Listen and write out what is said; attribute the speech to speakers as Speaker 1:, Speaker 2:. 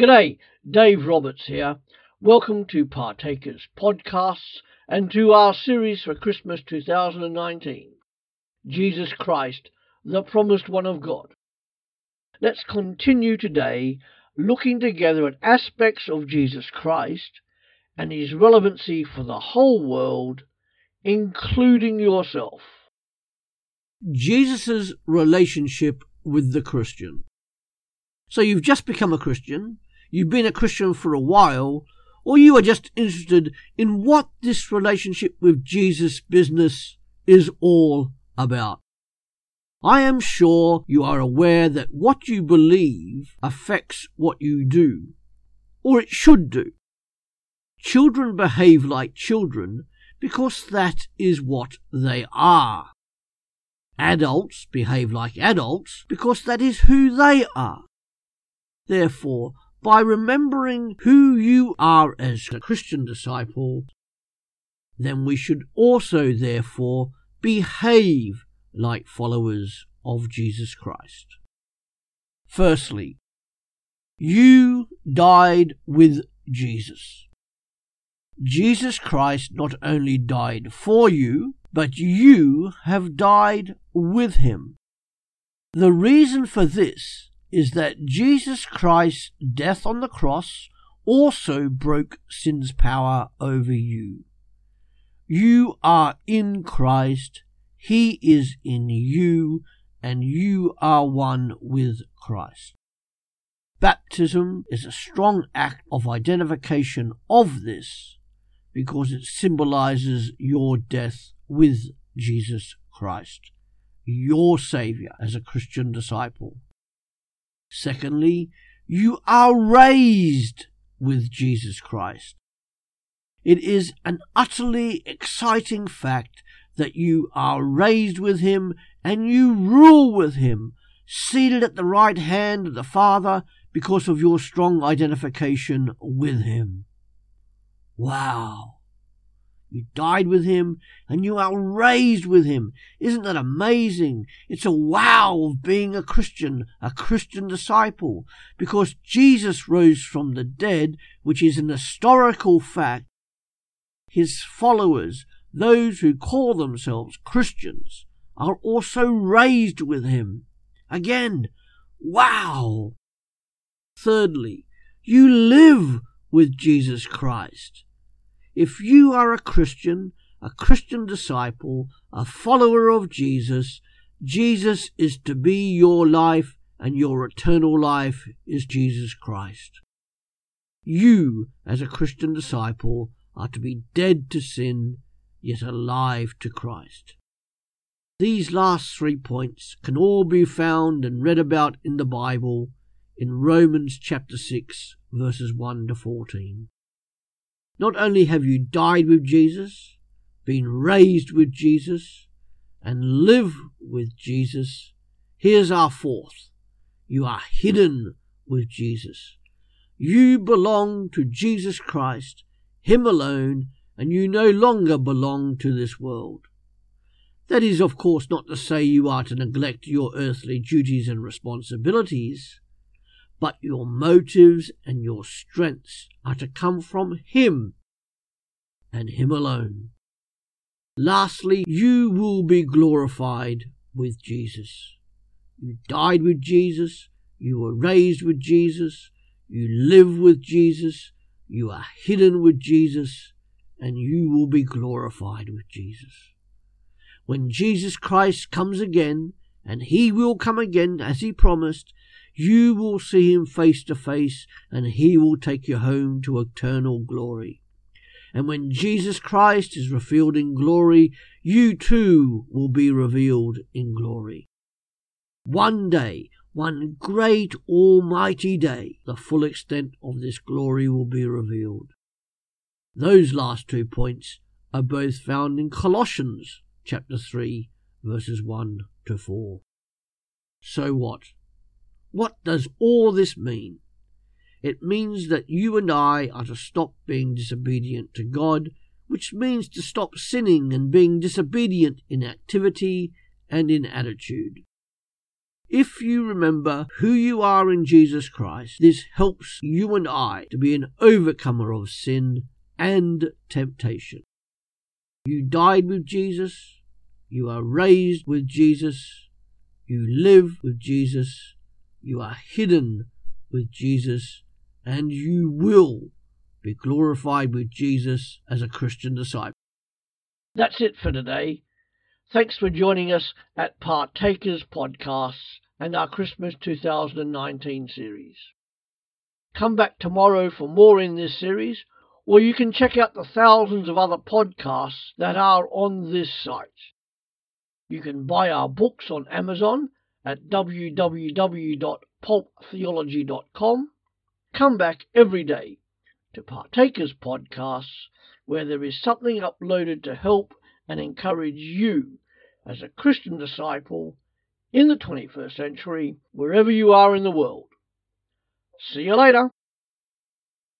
Speaker 1: G'day, Dave Roberts here. Welcome to Partakers Podcasts and to our series for Christmas 2019 Jesus Christ, the Promised One of God. Let's continue today looking together at aspects of Jesus Christ and his relevancy for the whole world, including yourself.
Speaker 2: Jesus' relationship with the Christian. So you've just become a Christian, you've been a Christian for a while, or you are just interested in what this relationship with Jesus business is all about. I am sure you are aware that what you believe affects what you do, or it should do. Children behave like children because that is what they are. Adults behave like adults because that is who they are. Therefore, by remembering who you are as a Christian disciple, then we should also, therefore, behave like followers of Jesus Christ. Firstly, you died with Jesus. Jesus Christ not only died for you, but you have died with him. The reason for this is that Jesus Christ's death on the cross also broke sin's power over you. You are in Christ, He is in you, and you are one with Christ. Baptism is a strong act of identification of this because it symbolizes your death with Jesus Christ, your Saviour as a Christian disciple. Secondly, you are raised with Jesus Christ. It is an utterly exciting fact that you are raised with him and you rule with him, seated at the right hand of the Father because of your strong identification with him. Wow. You died with him and you are raised with him. Isn't that amazing? It's a wow of being a Christian, a Christian disciple, because Jesus rose from the dead, which is an historical fact. His followers, those who call themselves Christians, are also raised with him. Again, wow. Thirdly, you live with Jesus Christ. If you are a Christian, a Christian disciple, a follower of Jesus, Jesus is to be your life and your eternal life is Jesus Christ. You, as a Christian disciple, are to be dead to sin, yet alive to Christ. These last three points can all be found and read about in the Bible in Romans chapter 6, verses 1 to 14. Not only have you died with Jesus, been raised with Jesus, and live with Jesus, here's our fourth. You are hidden with Jesus. You belong to Jesus Christ, Him alone, and you no longer belong to this world. That is, of course, not to say you are to neglect your earthly duties and responsibilities but your motives and your strengths are to come from Him and Him alone. Lastly, you will be glorified with Jesus. You died with Jesus, you were raised with Jesus, you live with Jesus, you are hidden with Jesus, and you will be glorified with Jesus. When Jesus Christ comes again, and he will come again as he promised, you will see him face to face, and he will take you home to eternal glory. And when Jesus Christ is revealed in glory, you too will be revealed in glory. One day, one great almighty day, the full extent of this glory will be revealed. Those last two points are both found in Colossians chapter 3 verses 1 to 4. So what? What does all this mean? It means that you and I are to stop being disobedient to God, which means to stop sinning and being disobedient in activity and in attitude. If you remember who you are in Jesus Christ, this helps you and I to be an overcomer of sin and temptation. You died with Jesus, you are raised with Jesus, you live with Jesus, you are hidden with Jesus, and you will be glorified with Jesus as a Christian disciple.
Speaker 1: That's it for today. Thanks for joining us at Partakers Podcasts and our Christmas 2019 series. Come back tomorrow for more in this series, or you can check out the thousands of other podcasts that are on this site. You can buy our books on Amazon at www.pulptheology.com. Come back every day to Partakers Podcasts, where there is something uploaded to help and encourage you as a Christian disciple in the 21st century, wherever you are in the world. See you later.